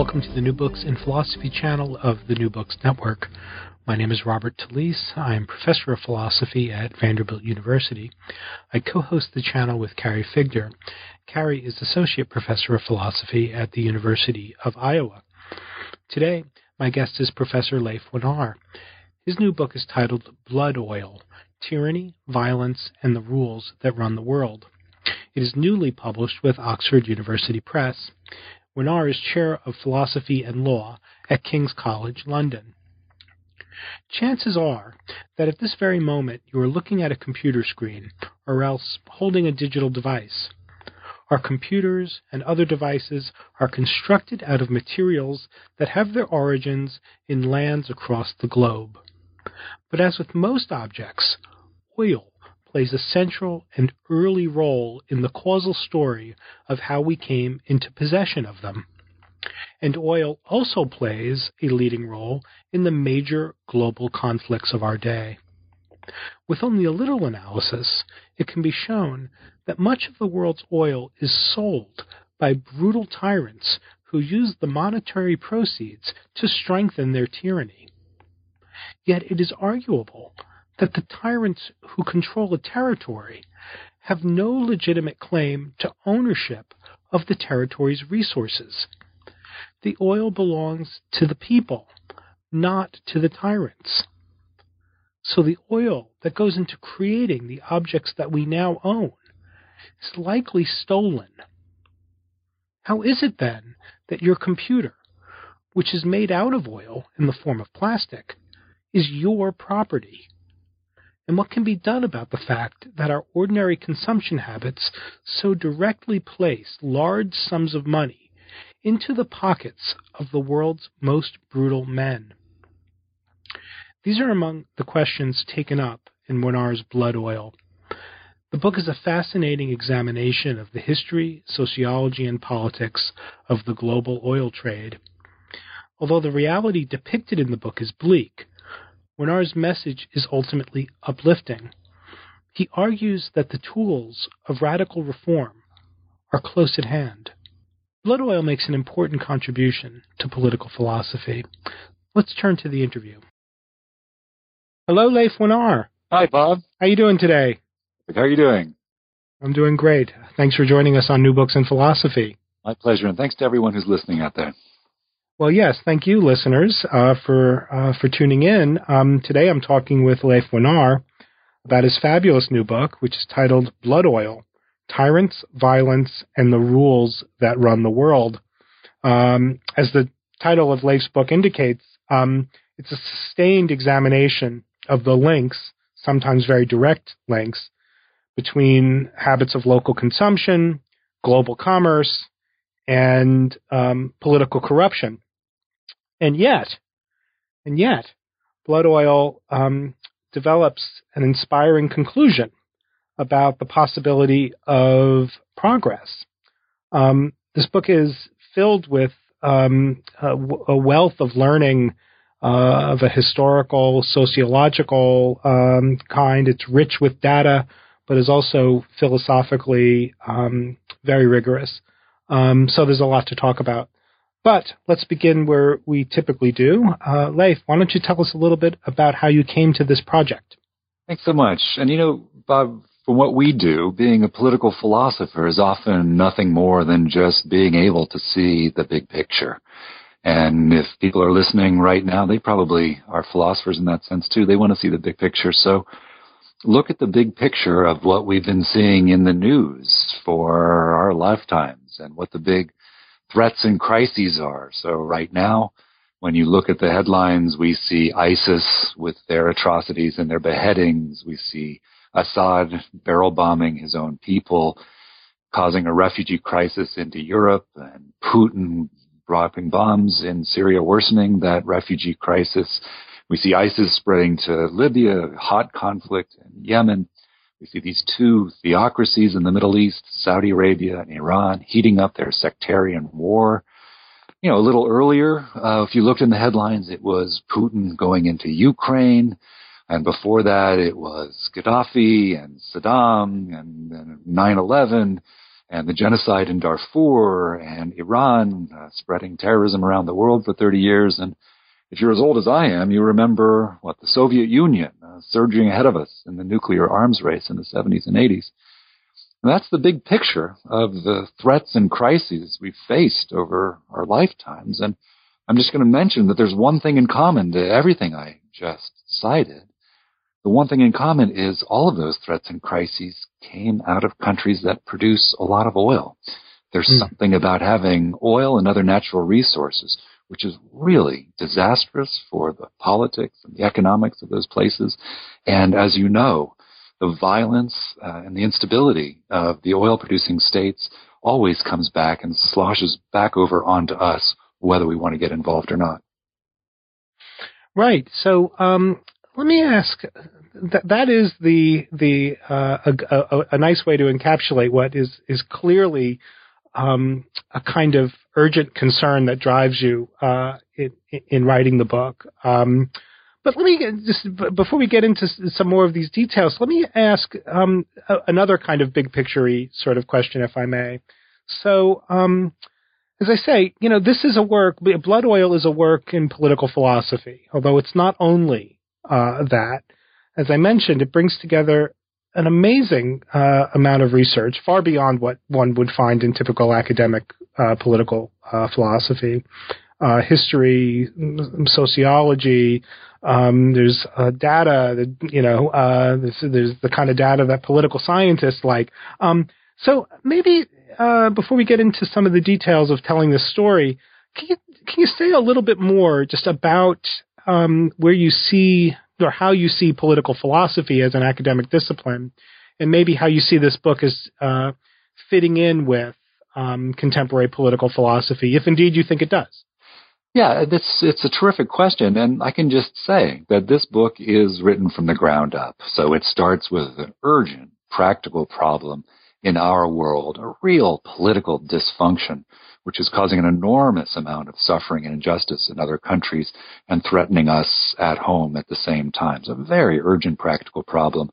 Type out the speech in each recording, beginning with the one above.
Welcome to the New Books in Philosophy channel of the New Books Network. My name is Robert Talisse. I am professor of philosophy at Vanderbilt University. I co host the channel with Carrie Figdor. Carrie is associate professor of philosophy at the University of Iowa. Today, my guest is Professor Leif Wenar. His new book is titled Blood Oil Tyranny, Violence, and the Rules That Run the World. It is newly published with Oxford University Press. Wenar is Chair of Philosophy and Law at King's College, London. Chances are that at this very moment you are looking at a computer screen or else holding a digital device. Our computers and other devices are constructed out of materials that have their origins in lands across the globe. But as with most objects, oil plays a central and early role in the causal story of how we came into possession of them. And oil also plays a leading role in the major global conflicts of our day. With only a little analysis, it can be shown that much of the world's oil is sold by brutal tyrants who use the monetary proceeds to strengthen their tyranny. Yet it is arguable that the tyrants who control a territory have no legitimate claim to ownership of the territory's resources. The oil belongs to the people, not to the tyrants. So the oil that goes into creating the objects that we now own is likely stolen. How is it then that your computer, which is made out of oil in the form of plastic, is your property? And what can be done about the fact that our ordinary consumption habits so directly place large sums of money into the pockets of the world's most brutal men. These are among the questions taken up in Wenar's Blood Oil. The book is a fascinating examination of the history, sociology, and politics of the global oil trade. Although the reality depicted in the book is bleak, Wenar's message is ultimately uplifting. He argues that the tools of radical reform are close at hand. Blood Oil makes an important contribution to political philosophy. Let's turn to the interview. Hello, Leif Wenar. Hi, Bob. How are you doing today? How are you doing? I'm doing great. Thanks for joining us on New Books in Philosophy. My pleasure, and thanks to everyone who's listening out there. Well, yes, thank you, listeners, uh, for uh, for tuning in. Um, today, I'm talking with Leif Wenar about his fabulous new book, which is titled "Blood Oil: Tyrants, Violence, and the Rules That Run the World." Um, as the title of Leif's book indicates, um, it's a sustained examination of the links, sometimes very direct links, between habits of local consumption, global commerce, and um, political corruption. And yet, and yet, blood oil um, develops an inspiring conclusion about the possibility of progress. Um, this book is filled with um, wealth of learning uh, of a historical, sociological um, kind. It's rich with data, but is also philosophically um, very rigorous. Um, so there's a lot to talk about. But let's begin where we typically do. Uh, Leif, why don't you tell us a little bit about how you came to this project? Thanks so much. And you know, Bob, from what we do, being a political philosopher is often nothing more than just being able to see the big picture. And if people are listening right now, they probably are philosophers in that sense too. They want to see the big picture. So look at the big picture of what we've been seeing in the news for our lifetimes and what the big threats and crises are. So right now, when you look at the headlines, we see ISIS with their atrocities and their beheadings. We see Assad barrel bombing his own people, causing a refugee crisis into Europe, and Putin dropping bombs in Syria, worsening that refugee crisis. We see ISIS spreading to Libya, hot conflict in Yemen. We see these two theocracies in the Middle East, Saudi Arabia and Iran, heating up their sectarian war. You know, a little earlier, uh, if you looked in the headlines, it was Putin going into Ukraine. And before that, it was Gaddafi and Saddam and, and 9-11 and the genocide in Darfur and Iran uh, spreading terrorism around the world for 30 years. And if you're as old as I am, you remember what the Soviet Union uh, surging ahead of us in the nuclear arms race in the 70s and 80s. And that's the big picture of the threats and crises we've faced over our lifetimes. And I'm just going to mention that there's one thing in common to everything I just cited. The one thing in common is all of those threats and crises came out of countries that produce a lot of oil. There's mm. something about having oil and other natural resources, which is really disastrous for the politics and the economics of those places. And as you know, the violence uh, and the instability of the oil producing states always comes back and sloshes back over onto us, whether we want to get involved or not. Right. So, um, let me ask. That is the the uh, a, a, a, nice way to encapsulate what is is clearly um, a kind of urgent concern that drives you uh, in, in writing the book. Um, but let me just before we get into some more of these details, let me ask um, another kind of big picturey sort of question, if I may. So, um, as I say, you know, this is a work. Blood Oil is a work in political philosophy, although it's not only uh, that. As I mentioned, it brings together an amazing uh, amount of research, far beyond what one would find in typical academic uh, political uh, philosophy, uh, history, sociology. Um, there's uh, data that you know. There's, there's, the kind of data that political scientists like. Um, so maybe before we get into some of the details of telling this story, can you can you say a little bit more just about um, where you see or how you see political philosophy as an academic discipline, and maybe how you see this book as uh, fitting in with um, contemporary political philosophy, if indeed you think it does. Yeah, it's it's a terrific question, and I can just say that this book is written from the ground up. So it starts with an urgent, practical problem in our world, a real political dysfunction which is causing an enormous amount of suffering and injustice in other countries and threatening us at home at the same time. It's a very urgent practical problem.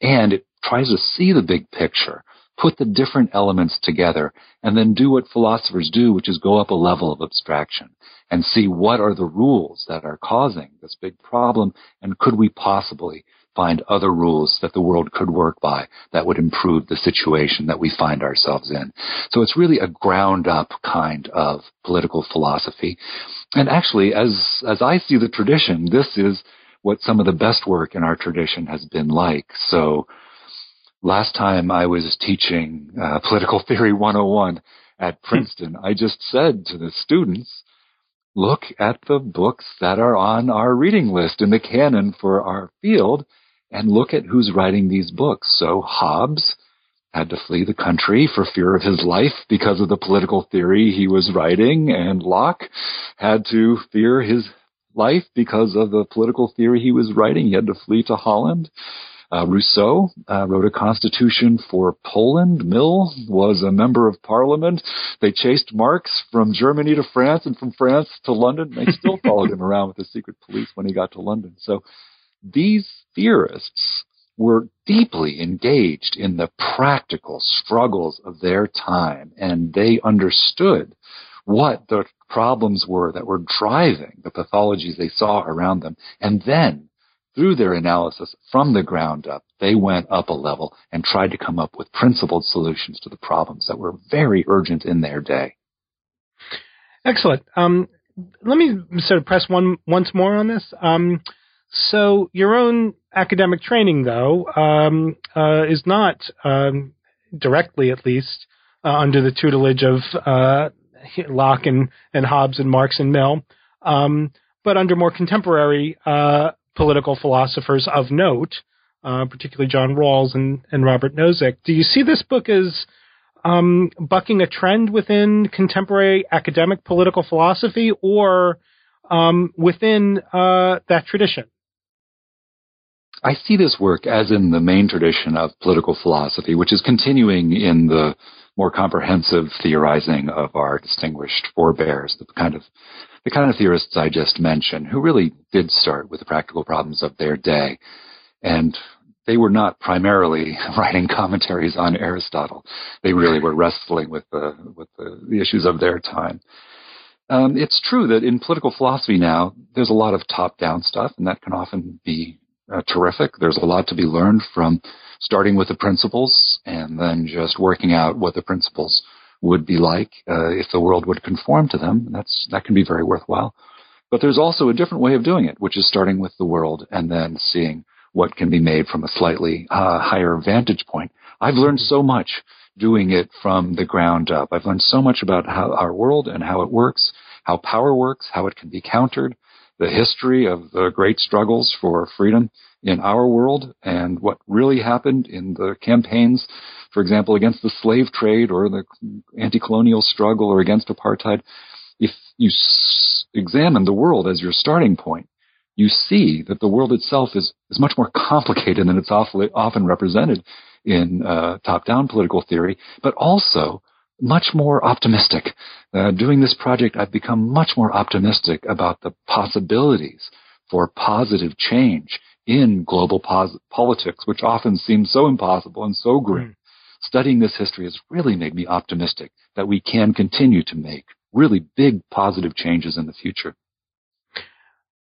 And it tries to see the big picture, put the different elements together, and then do what philosophers do, which is go up a level of abstraction and see what are the rules that are causing this big problem and could we possibly find other rules that the world could work by that would improve the situation that we find ourselves in. So it's really a ground up kind of political philosophy. And actually, as, as I see the tradition, this is what some of the best work in our tradition has been like. So last time I was teaching uh, political theory 101 at Princeton, I just said to the students, look at the books that are on our reading list in the canon for our field and look at who's writing these books. So Hobbes had to flee the country for fear of his life because of the political theory he was writing, and Locke had to fear his life because of the political theory he was writing. He had to flee to Holland. Uh, Rousseau uh, wrote a constitution for Poland. Mill was a member of parliament. They chased Marx from Germany to France and from France to London. They still followed him around with the secret police when he got to London. So these theorists were deeply engaged in the practical struggles of their time and they understood what the problems were that were driving the pathologies they saw around them. And then through their analysis from the ground up, they went up a level and tried to come up with principled solutions to the problems that were very urgent in their day. Excellent. Um, let me sort of press one once more on this. Um, so your own academic training, though, um, uh, is not um, directly, at least, uh, under the tutelage of uh, Locke and, and Hobbes and Marx and Mill, um, but under more contemporary uh, political philosophers of note, uh, particularly John Rawls and, and Robert Nozick. Do you see this book as um, bucking a trend within contemporary academic political philosophy or um, within uh, that tradition? I see this work as in the main tradition of political philosophy, which is continuing in the more comprehensive theorizing of our distinguished forebears, the kind of the kind of theorists I just mentioned, who really did start with the practical problems of their day. And they were not primarily writing commentaries on Aristotle. They really were wrestling with the with the, the issues of their time. Um, it's true that in political philosophy now, there's a lot of top-down stuff, and that can often be uh, terrific. There's a lot to be learned from starting with the principles and then just working out what the principles would be like uh, if the world would conform to them. That's that can be very worthwhile. But there's also a different way of doing it, which is starting with the world and then seeing what can be made from a slightly uh, higher vantage point. I've learned so much doing it from the ground up. I've learned so much about how our world and how it works, how power works, how it can be countered, the history of the great struggles for freedom in our world and what really happened in the campaigns, for example, against the slave trade or the anti-colonial struggle or against apartheid. If you s- examine the world as your starting point, you see that the world itself is, is much more complicated than it's awfully, often represented in uh, top-down political theory, but also much more optimistic. Uh, doing this project, I've become much more optimistic about the possibilities for positive change in global pos- politics, which often seems so impossible and so grim. Mm. Studying this history has really made me optimistic that we can continue to make really big positive changes in the future.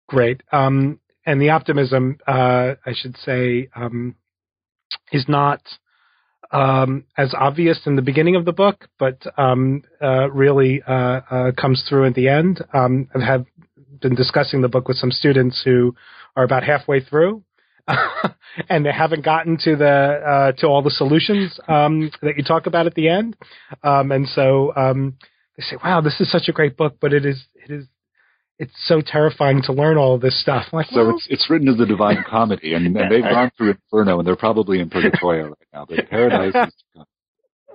Great. Um, and the optimism, uh, I should say, um, is not um, as obvious in the beginning of the book, but um, uh, really uh, uh, comes through at the end. Um, I have been discussing the book with some students who are about halfway through, and they haven't gotten to the uh, to all the solutions um, that you talk about at the end. Um, and so they say, "Wow, this is such a great book, but it is it is it's so terrifying to learn all of this stuff. I'm like, so well, it's it's written as a divine comedy, and, and they've gone through Inferno, and they're probably in Purgatorio right now. But Paradise is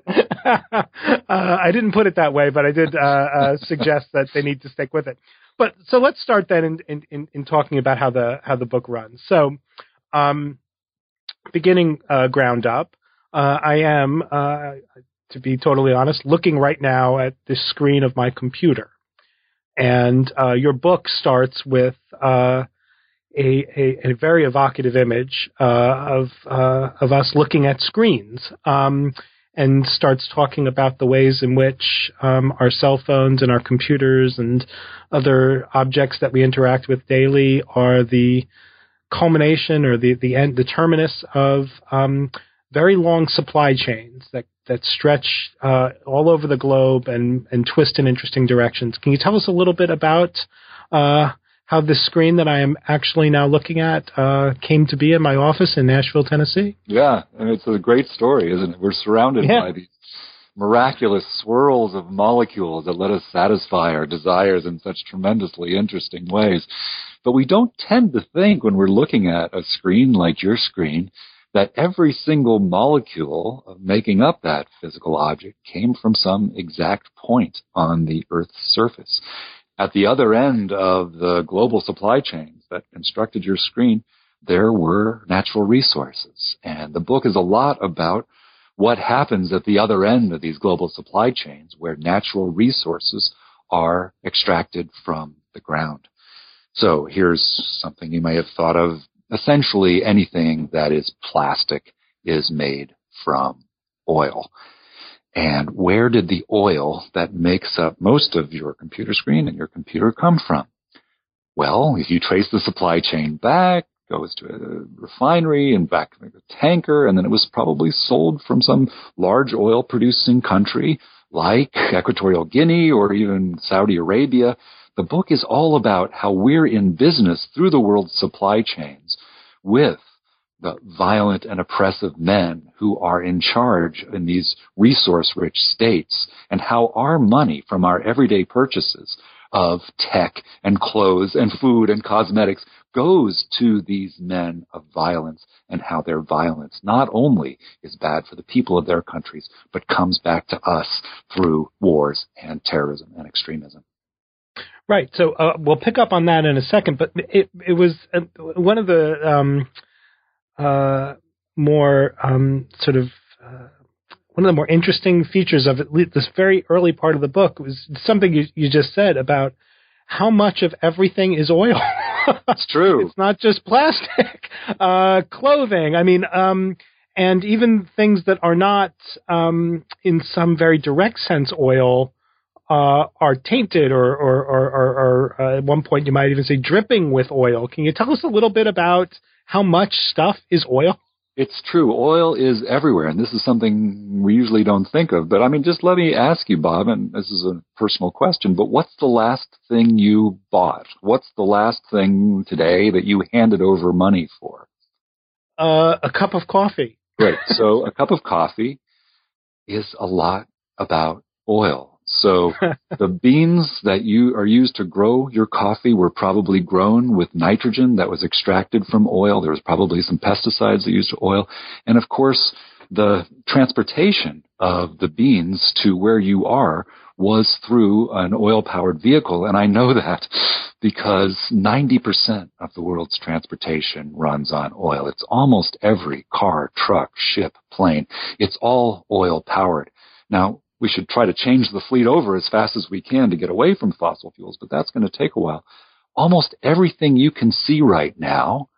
uh, I didn't put it that way, but I did uh, uh, suggest that they need to stick with it. But so let's start then in, in, in, in talking about how the how the book runs. So, um, beginning uh, ground up, uh, I am, uh, to be totally honest, looking right now at the screen of my computer. And uh, your book starts with uh, a, a, a, very evocative image uh, of uh, of us looking at screens, um, and starts talking about the ways in which um, our cell phones and our computers and other objects that we interact with daily are the culmination or the the end the terminus of um, very long supply chains that that stretch uh, all over the globe and and twist in interesting directions. Can you tell us a little bit about uh, how this screen that I am actually now looking at uh, came to be in my office in Nashville, Tennessee? Yeah, and it's a great story, isn't it? We're surrounded yeah. by these miraculous swirls of molecules that let us satisfy our desires in such tremendously interesting ways. But we don't tend to think when we're looking at a screen like your screen that every single molecule making up that physical object came from some exact point on the Earth's surface. At the other end of the global supply chains that constructed your screen, there were natural resources. And the book is a lot about what happens at the other end of these global supply chains where natural resources are extracted from the ground. So here's something you may have thought of essentially anything that is plastic is made from oil. And where did the oil that makes up most of your computer screen and your computer come from? Well, if you trace the supply chain back, goes to a refinery and back to a tanker, and then it was probably sold from some large oil producing country like Equatorial Guinea or even Saudi Arabia. The book is all about how we're in business through the world's supply chains with the violent and oppressive men who are in charge in these resource rich states and how our money from our everyday purchases of tech and clothes and food and cosmetics goes to these men of violence and how their violence not only is bad for the people of their countries, but comes back to us through wars and terrorism and extremism. Right. So uh, we'll pick up on that in a second, but it it was uh, one of the um, uh, more um, sort of uh, one of the more interesting features of it, this very early part of the book was something you, you just said about how much of everything is oil. it's true. It's not just plastic, uh, clothing. I mean, um, and even things that are not, um, in some very direct sense, oil, uh, are tainted or, or, or, or, uh, at one point you might even say dripping with oil. Can you tell us a little bit about how much stuff is oil? It's true. Oil is everywhere, and this is something we usually don't think of. But I mean, just let me ask you, Bob, and this is a personal question, but what's the last thing you bought? What's the last thing today that you handed over money for? Uh, a cup of coffee. Right. So a cup of coffee is a lot about oil. So the beans that you are used to grow your coffee were probably grown with nitrogen that was extracted from oil. There was probably some pesticides that used oil. And of course, the transportation of the beans to where you are was through an oil powered vehicle. And I know that because 90% of the world's transportation runs on oil. It's almost every car, truck, ship, plane. It's all oil powered. Now, we should try to change the fleet over as fast as we can to get away from fossil fuels, but that's going to take a while. Almost everything you can see right now,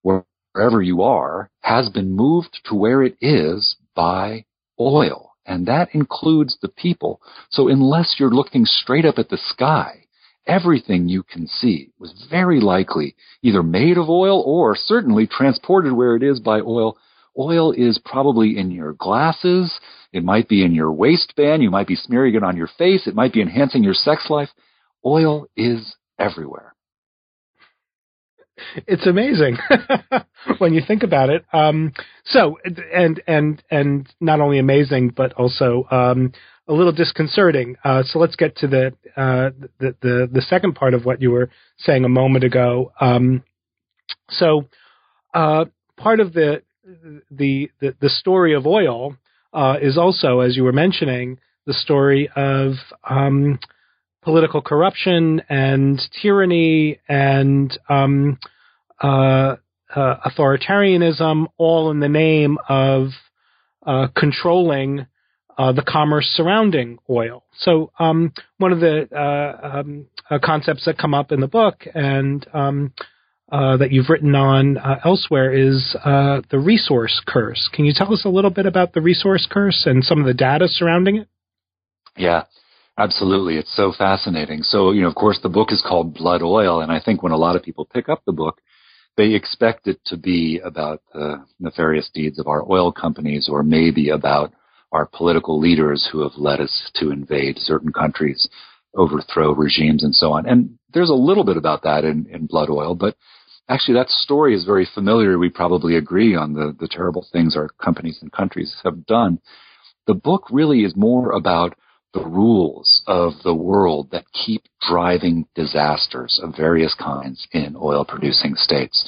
wherever you are, has been moved to where it is by oil. And that includes the people. So unless you're looking straight up at the sky, everything you can see was very likely either made of oil or certainly transported where it is by oil. Oil is probably in your glasses. It might be in your waistband. You might be smearing it on your face. It might be enhancing your sex life. Oil is everywhere. It's amazing when you think about it. Um, so, and and and not only amazing, but also um, a little disconcerting. Uh, so let's get to the, uh, the, the the second part of what you were saying a moment ago. Um, so, uh, part of the the the, story of oil uh, is also, as you were mentioning, the story of um, political corruption and tyranny and um, uh, uh, authoritarianism, all in the name of uh, controlling uh, the commerce surrounding oil. So, um, one of the uh, um, concepts that come up in the book and um, uh, that you've written on uh, elsewhere is uh, the resource curse. Can you tell us a little bit about the resource curse and some of the data surrounding it? Yeah, absolutely. It's so fascinating. So, you know, of course, the book is called Blood Oil, and I think when a lot of people pick up the book, they expect it to be about the nefarious deeds of our oil companies or maybe about our political leaders who have led us to invade certain countries, overthrow regimes, and so on. And there's a little bit about that in, in Blood Oil, but actually that story is very familiar. We probably agree on the, the terrible things our companies and countries have done. The book really is more about the rules of the world that keep driving disasters of various kinds in oil producing states.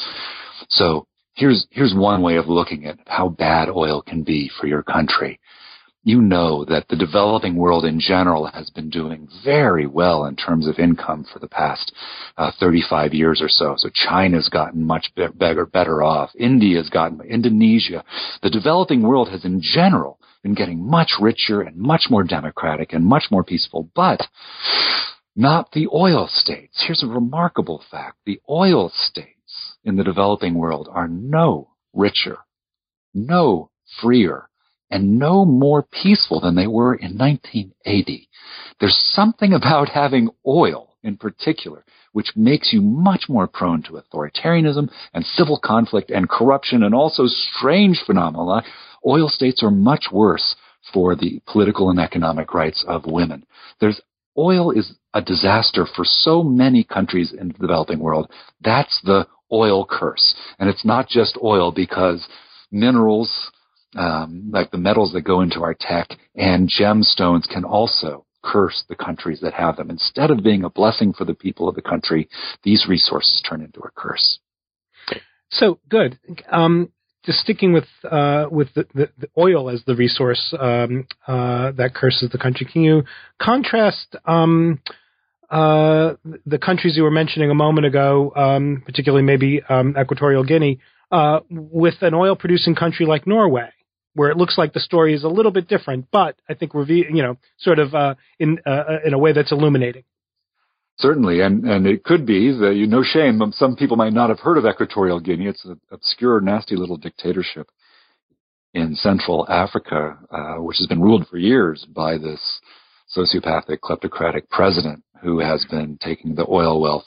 So here's, here's one way of looking at how bad oil can be for your country you know that the developing world in general has been doing very well in terms of income for the past uh, 35 years or so. So China's gotten much better, better off. India's gotten, Indonesia. The developing world has in general been getting much richer and much more democratic and much more peaceful, but not the oil states. Here's a remarkable fact. The oil states in the developing world are no richer, no freer, and no more peaceful than they were in 1980. There's something about having oil in particular which makes you much more prone to authoritarianism and civil conflict and corruption and also strange phenomena. Oil states are much worse for the political and economic rights of women. There's oil is a disaster for so many countries in the developing world. That's the oil curse. And it's not just oil because minerals um, like the metals that go into our tech and gemstones can also curse the countries that have them. Instead of being a blessing for the people of the country, these resources turn into a curse. So good. Um, just sticking with uh, with the, the, the, oil as the resource um, uh, that curses the country, can you contrast um, uh, the countries you were mentioning a moment ago, um, particularly maybe um, Equatorial Guinea, uh, with an oil producing country like Norway, where it looks like the story is a little bit different, but I think reveal, you know, sort of uh, in uh, in a way that's illuminating. Certainly, and and it could be that you no shame. Some people might not have heard of Equatorial Guinea. It's an obscure, nasty little dictatorship in Central Africa, uh, which has been ruled for years by this sociopathic, kleptocratic president who has been taking the oil wealth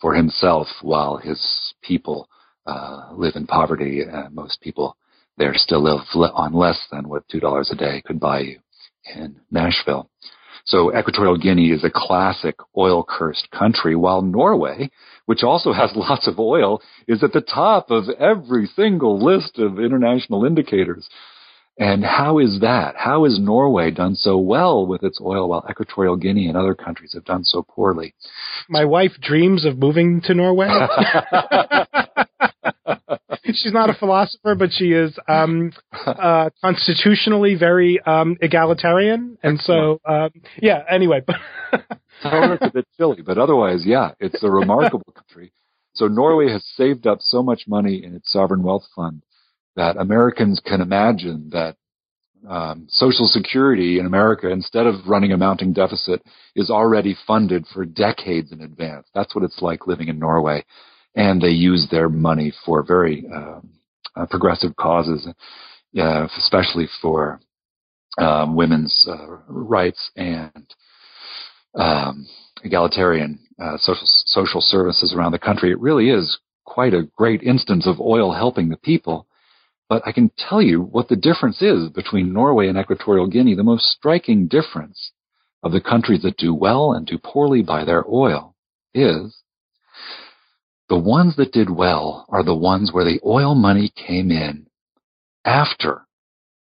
for himself while his people uh, live in poverty. Most people there still live on less than what two dollars a day could buy you in Nashville. So Equatorial Guinea is a classic oil cursed country, while Norway, which also has lots of oil, is at the top of every single list of international indicators. And how is that? How has Norway done so well with its oil while Equatorial Guinea and other countries have done so poorly? My wife dreams of moving to Norway. she's not a philosopher, but she is um, uh, constitutionally very um, egalitarian, and so um, yeah. Anyway, but it's a bit chilly, but otherwise, yeah, it's a remarkable country. So Norway has saved up so much money in its sovereign wealth fund that Americans can imagine that um, Social Security in America, instead of running a mounting deficit, is already funded for decades in advance. That's what it's like living in Norway and they use their money for very um, uh, progressive causes, uh, especially for um, women's uh, rights and um, egalitarian uh, social social services around the country. It really is quite a great instance of oil helping the people. But I can tell you what the difference is between Norway and Equatorial Guinea. The most striking difference of the countries that do well and do poorly by their oil is the ones that did well are the ones where the oil money came in after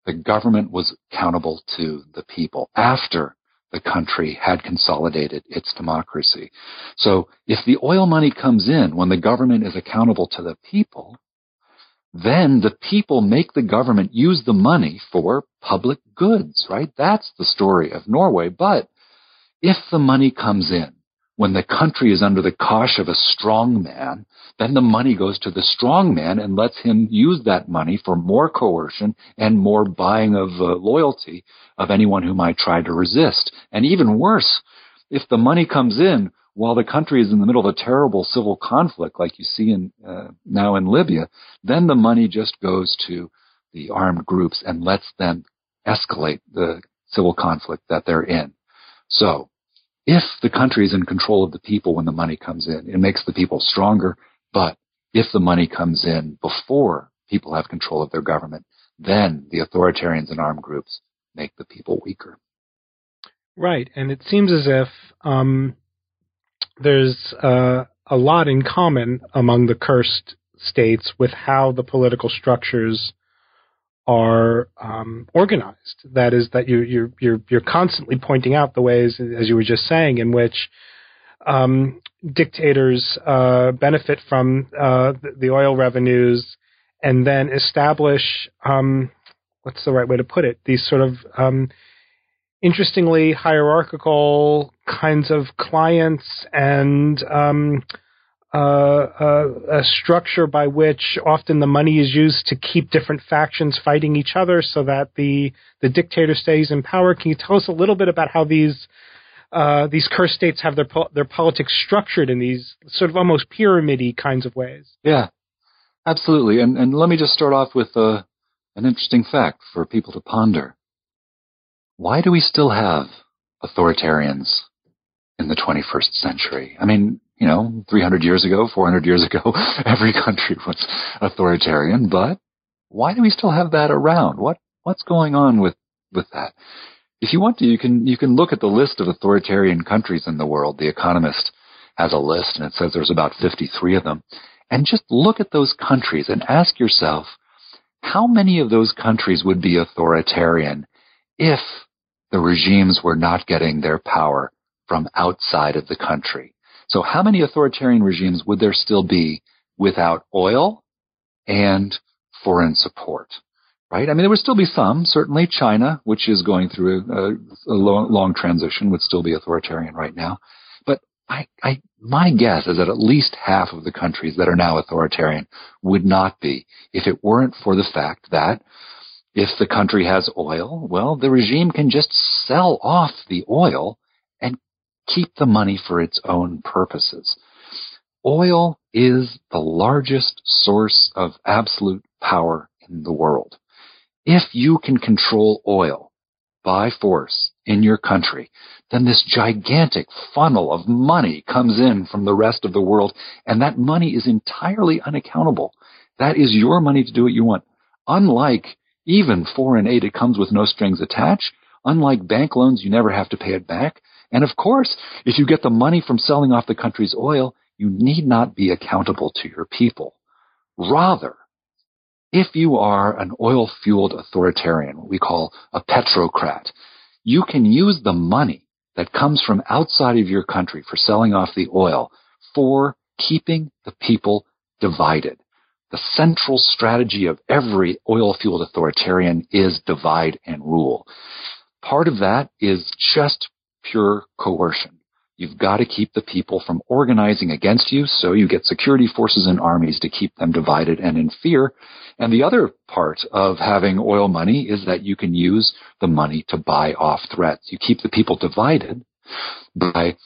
the government was accountable to the people, after the country had consolidated its democracy. So if the oil money comes in when the government is accountable to the people, then the people make the government use the money for public goods, right? That's the story of Norway. But if the money comes in when the country is under the cosh of a strong man, then the money goes to the strong man and lets him use that money for more coercion and more buying of uh, loyalty of anyone who might try to resist. And even worse, if the money comes in while the country is in the middle of a terrible civil conflict like you see in, uh, now in Libya, then the money just goes to the armed groups and lets them escalate the civil conflict that they're in. So if the country is in control of the people when the money comes in, it makes the people stronger. But if the money comes in before people have control of their government, then the authoritarians and armed groups make the people weaker. Right, and it seems as if um, there's uh, a lot in common among the cursed states with how the political structures are um, organized. That is, that you, you're you're you're constantly pointing out the ways, as you were just saying, in which um, dictators uh, benefit from uh, the oil revenues and then establish um, what's the right way to put it? These sort of um, interestingly hierarchical kinds of clients and um, a structure by which often the money is used to keep different factions fighting each other so that the the dictator stays in power. Can you tell us a little bit about how these uh, these cursed states have their their politics structured in these sort of almost pyramidy kinds of ways? Yeah, absolutely. And and let me just start off with uh, an interesting fact for people to ponder. Why do we still have authoritarians in the 21st century? I mean, you know, 300 years ago, 400 years ago, every country was authoritarian, but why do we still have that around? What, what's going on with, with that? If you want to, you can, you can look at the list of authoritarian countries in the world. The Economist has a list and it says there's about 53 of them. And just look at those countries and ask yourself, how many of those countries would be authoritarian if the regimes were not getting their power from outside of the country? So how many authoritarian regimes would there still be without oil and foreign support. Right? I mean, there would still be some. Certainly, China, which is going through a, a long, long transition, would still be authoritarian right now. But I, I, my guess is that at least half of the countries that are now authoritarian would not be if it weren't for the fact that if the country has oil, well, the regime can just sell off the oil keep the money for its own purposes. Oil is the largest source of absolute power in the world. If you can control oil by force in your country, then this gigantic funnel of money comes in from the rest of the world, and that money is entirely unaccountable. That is your money to do what you want. Unlike even foreign aid, it comes with no strings attached. Unlike bank loans, you never have to pay it back. And of course, if you get the money from selling off the country's oil, you need not be accountable to your people. Rather, if you are an oil fueled authoritarian, what we call a petrocrat, you can use the money that comes from outside of your country for selling off the oil for keeping the people divided. The central strategy of every oil fueled authoritarian is divide and rule. Part of that is just pure coercion. You've got to keep the people from organizing against you, so you get security forces and armies to keep them divided and in fear. And the other part of having oil money is that you can use the money to buy off threats. You keep the people divided by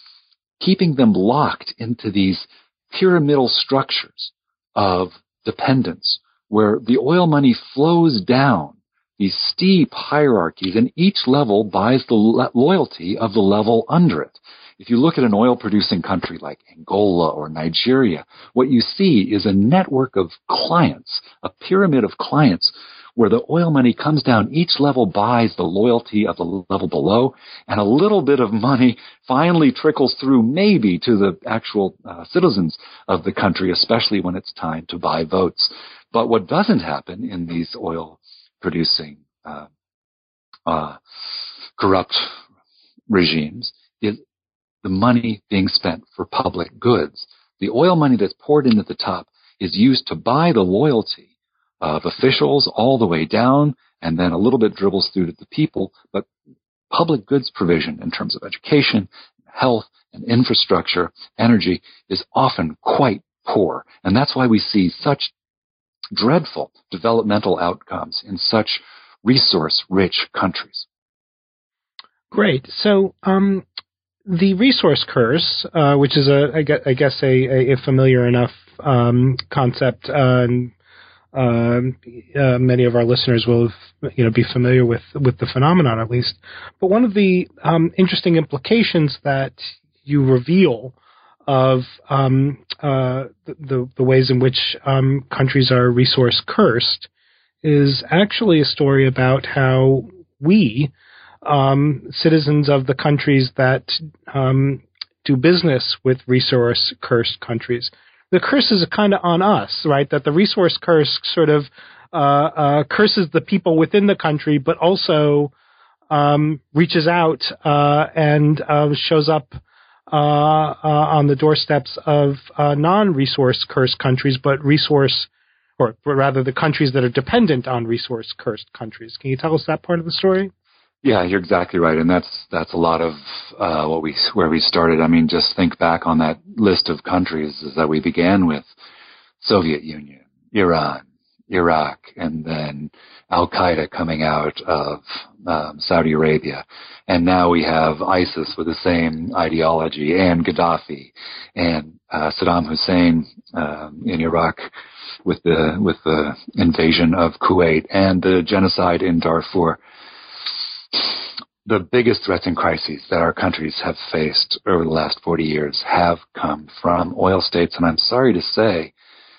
keeping them locked into these pyramidal structures of dependence where the oil money flows down these steep hierarchies and each level buys the loyalty of the level under it. If you look at an oil producing country like Angola or Nigeria, what you see is a network of clients, a pyramid of clients where the oil money comes down, each level buys the loyalty of the level below, and a little bit of money finally trickles through maybe to the actual uh, citizens of the country, especially when it's time to buy votes. But what doesn't happen in these oil producing uh, uh, corrupt regimes is the money being spent for public goods. The oil money that's poured in at the top is used to buy the loyalty of officials all the way down, and then a little bit dribbles through to the people. But public goods provision in terms of education, health, and infrastructure, energy is often quite poor. And that's why we see such dreadful developmental outcomes in such resource rich countries. Great. So, um, the resource curse, uh, which is a, I guess, a, a familiar enough um, concept, uh, and uh, uh, many of our listeners will, you know, be familiar with with the phenomenon at least. But one of the um, interesting implications that you reveal of um, uh, the the ways in which um, countries are resource cursed is actually a story about how we um, citizens of the countries that um, do business with resource cursed countries. The curse is kind of on us, right? That the resource curse sort of uh, uh, curses the people within the country, but also um, reaches out uh, and uh, shows up uh, uh, on the doorsteps of non-resource cursed countries, but resource, or rather, the countries that are dependent on resource cursed countries. Can you tell us that part of the story? Yeah, you're exactly right, and that's that's a lot of uh, what we where we started. I mean, just think back on that list of countries that we began with: Soviet Union, Iran, Iraq, and then Al Qaeda coming out of um, Saudi Arabia, and now we have ISIS with the same ideology, and Gaddafi, and uh, Saddam Hussein um, in Iraq with the with the invasion of Kuwait and the genocide in Darfur the biggest threats and crises that our countries have faced over the last 40 years have come from oil states. And I'm sorry to say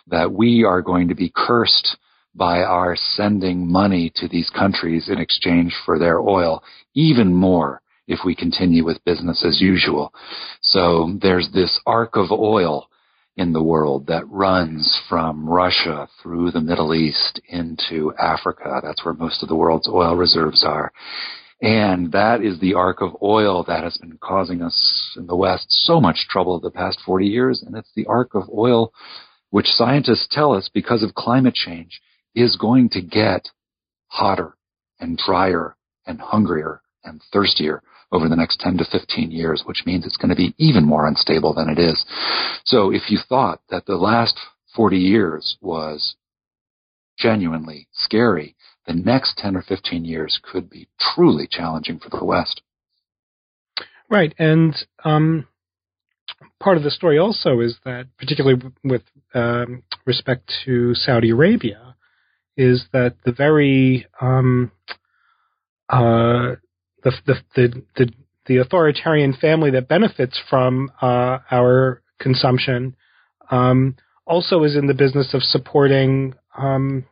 that we are going to be cursed by our sending money to these countries in exchange for their oil even more if we continue with business as usual. So there's this arc of oil in the world that runs from Russia through the Middle East into Africa. That's where most of the world's oil reserves are. And that is the arc of oil that has been causing us in the West so much trouble the past 40 years. And it's the arc of oil which scientists tell us because of climate change is going to get hotter and drier and hungrier and thirstier over the next 10 to 15 years, which means it's going to be even more unstable than it is. So if you thought that the last 40 years was genuinely scary, the next 10 or 15 years could be truly challenging for the West. Right. And um, part of the story also is that, particularly with um, respect to Saudi Arabia, is that the very um, uh, the, the, the the the authoritarian family that benefits from uh, our consumption um, also is in the business of supporting um,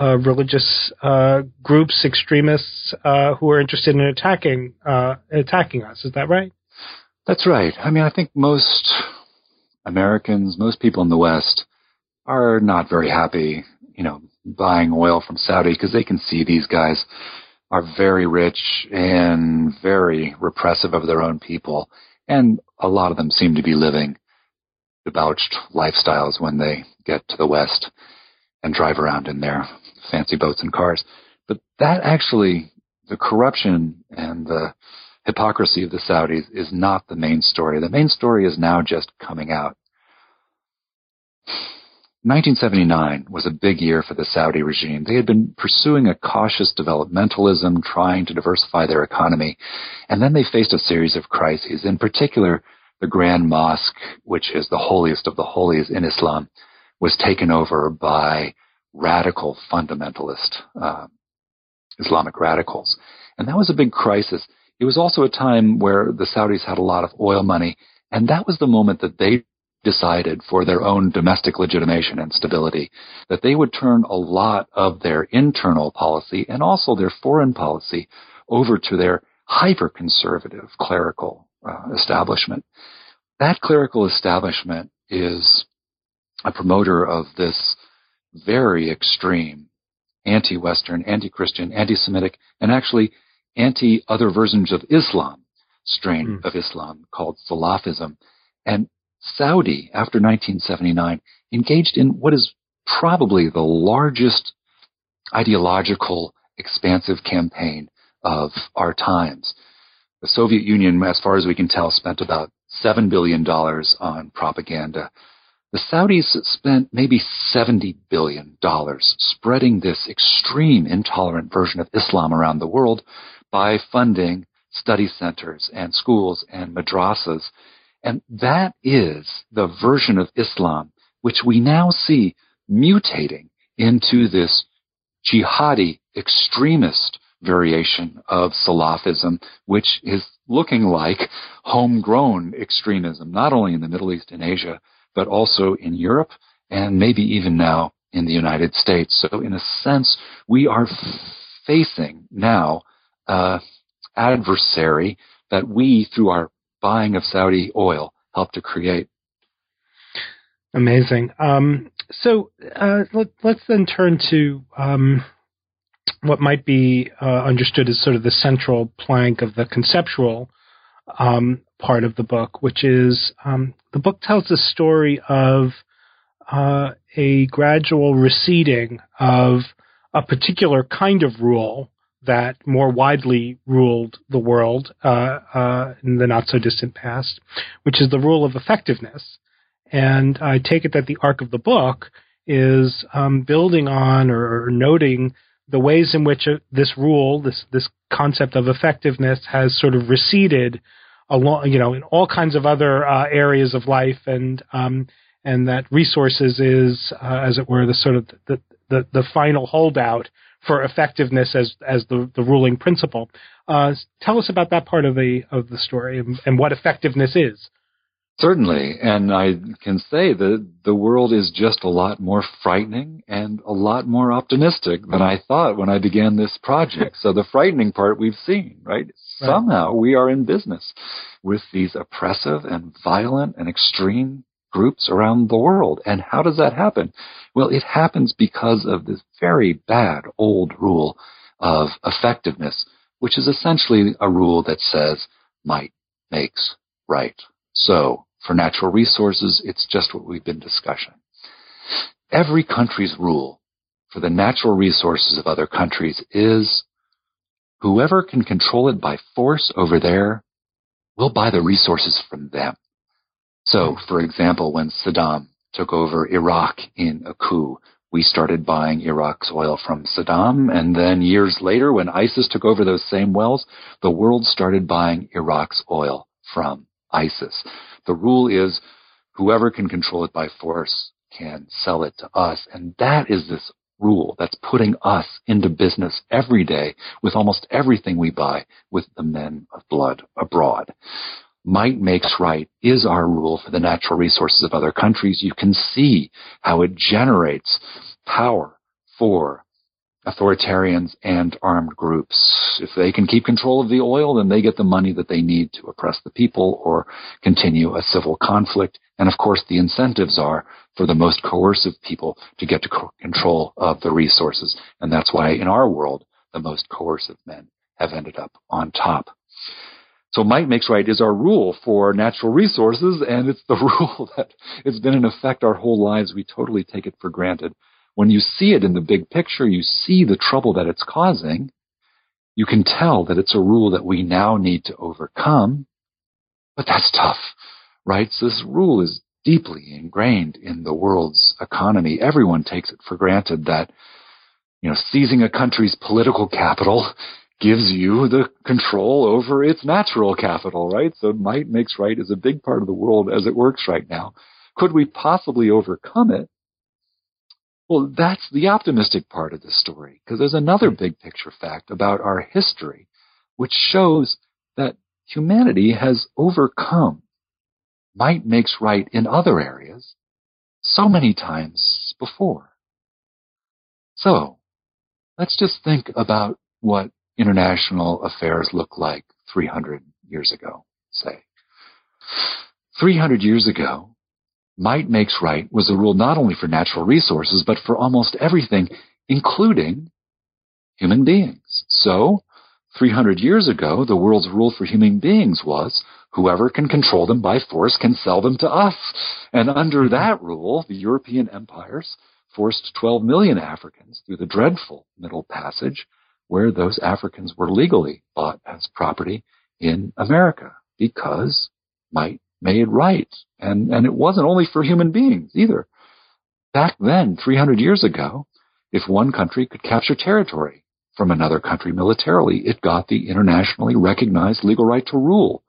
uh, religious uh, groups, extremists uh, who are interested in attacking uh, attacking us. Is that right? That's right. I mean, I think most Americans, most people in the West, are not very happy, you know, buying oil from Saudi because they can see these guys are very rich and very repressive of their own people, and a lot of them seem to be living debauched lifestyles when they get to the West and drive around in their fancy boats and cars. But that actually, the corruption and the hypocrisy of the Saudis is not the main story. The main story is now just coming out. 1979 was a big year for the Saudi regime. They had been pursuing a cautious developmentalism, trying to diversify their economy, and then they faced a series of crises. In particular, the Grand Mosque, which is the holiest of the holies in Islam, was taken over by radical fundamentalist uh, Islamic radicals. And that was a big crisis. It was also a time where the Saudis had a lot of oil money, and that was the moment that they decided for their own domestic legitimation and stability that they would turn a lot of their internal policy and also their foreign policy over to their hyper conservative clerical uh, establishment. That clerical establishment is a promoter of this very extreme anti Western, anti Christian, anti Semitic, and actually anti other versions of Islam strain mm. of Islam called Salafism. And Saudi, after 1979, engaged in what is probably the largest ideological expansive campaign of our times. The Soviet Union, as far as we can tell, spent about $7 billion on propaganda. The Saudis spent maybe $70 billion spreading this extreme intolerant version of Islam around the world by funding study centers and schools and madrasas. And that is the version of Islam which we now see mutating into this jihadi extremist variation of Salafism, which is looking like homegrown extremism, not only in the Middle East and Asia, but also in Europe and maybe even now in the United States. So in a sense, we are facing now uh, adversary that we, through our buying of Saudi oil, helped to create. Amazing. Um, so uh, let, us then turn to um, what might be uh, understood as sort of the central plank of the conceptual um, part of the book, which is um, the book tells the story of uh, a gradual receding of a particular kind of rule that more widely ruled the world uh, uh, in the not so distant past, which is the rule of effectiveness. And I take it that the arc of the book is um, building on or, or noting the ways in which uh, this rule, this this concept of effectiveness, has sort of receded along, you know, in all kinds of other uh, areas of life, and um, and that resources is, uh, as it were, the sort of the, the the final holdout for effectiveness as as the the ruling principle. Uh, tell us about that part of the of the story and, and what effectiveness is. Certainly, and I can say that the world is just a lot more frightening and a lot more optimistic than I thought when I began this project. so the frightening part we've seen, right? right? Somehow we are in business with these oppressive and violent and extreme groups around the world. And how does that happen? Well, it happens because of this very bad old rule of effectiveness, which is essentially a rule that says might makes right. So for natural resources, it's just what we've been discussing. Every country's rule for the natural resources of other countries is whoever can control it by force over there will buy the resources from them. So, for example, when Saddam took over Iraq in a coup, we started buying Iraq's oil from Saddam. And then years later, when ISIS took over those same wells, the world started buying Iraq's oil from ISIS. The rule is whoever can control it by force can sell it to us. And that is this rule that's putting us into business every day with almost everything we buy with the men of blood abroad might makes right is our rule for the natural resources of other countries. You can see how it generates power for authoritarians and armed groups. If they can keep control of the oil, then they get the money that they need to oppress the people or continue a civil conflict. And of course, the incentives are for the most coercive people to get to co- control of the resources. And that's why in our world, the most coercive men have ended up on top. So might makes right is our rule for natural resources, and it's the rule that has been in effect our whole lives. We totally take it for granted. When you see it in the big picture, you see the trouble that it's causing. You can tell that it's a rule that we now need to overcome. But that's tough, right? So this rule is deeply ingrained in the world's economy. Everyone takes it for granted that, you know, seizing a country's political capital gives you the control over its natural capital, right? So might makes right is a big part of the world as it works right now. Could we possibly overcome it? Well, that's the optimistic part of the story, because there's another big picture fact about our history, which shows that humanity has overcome might makes right in other areas so many times before. So, let's just think about what international affairs look like 300 years ago, say. 300 years ago, might makes right was a rule not only for natural resources, but for almost everything, including human beings. So, 300 years ago, the world's rule for human beings was whoever can control them by force can sell them to us. And under that rule, the European empires forced 12 million Africans through the dreadful Middle Passage where those Africans were legally bought as property in America because might made right. And, and it wasn't only for human beings either. Back then, 300 years ago, if one country could capture territory from another country militarily, it got the internationally recognized legal right to rule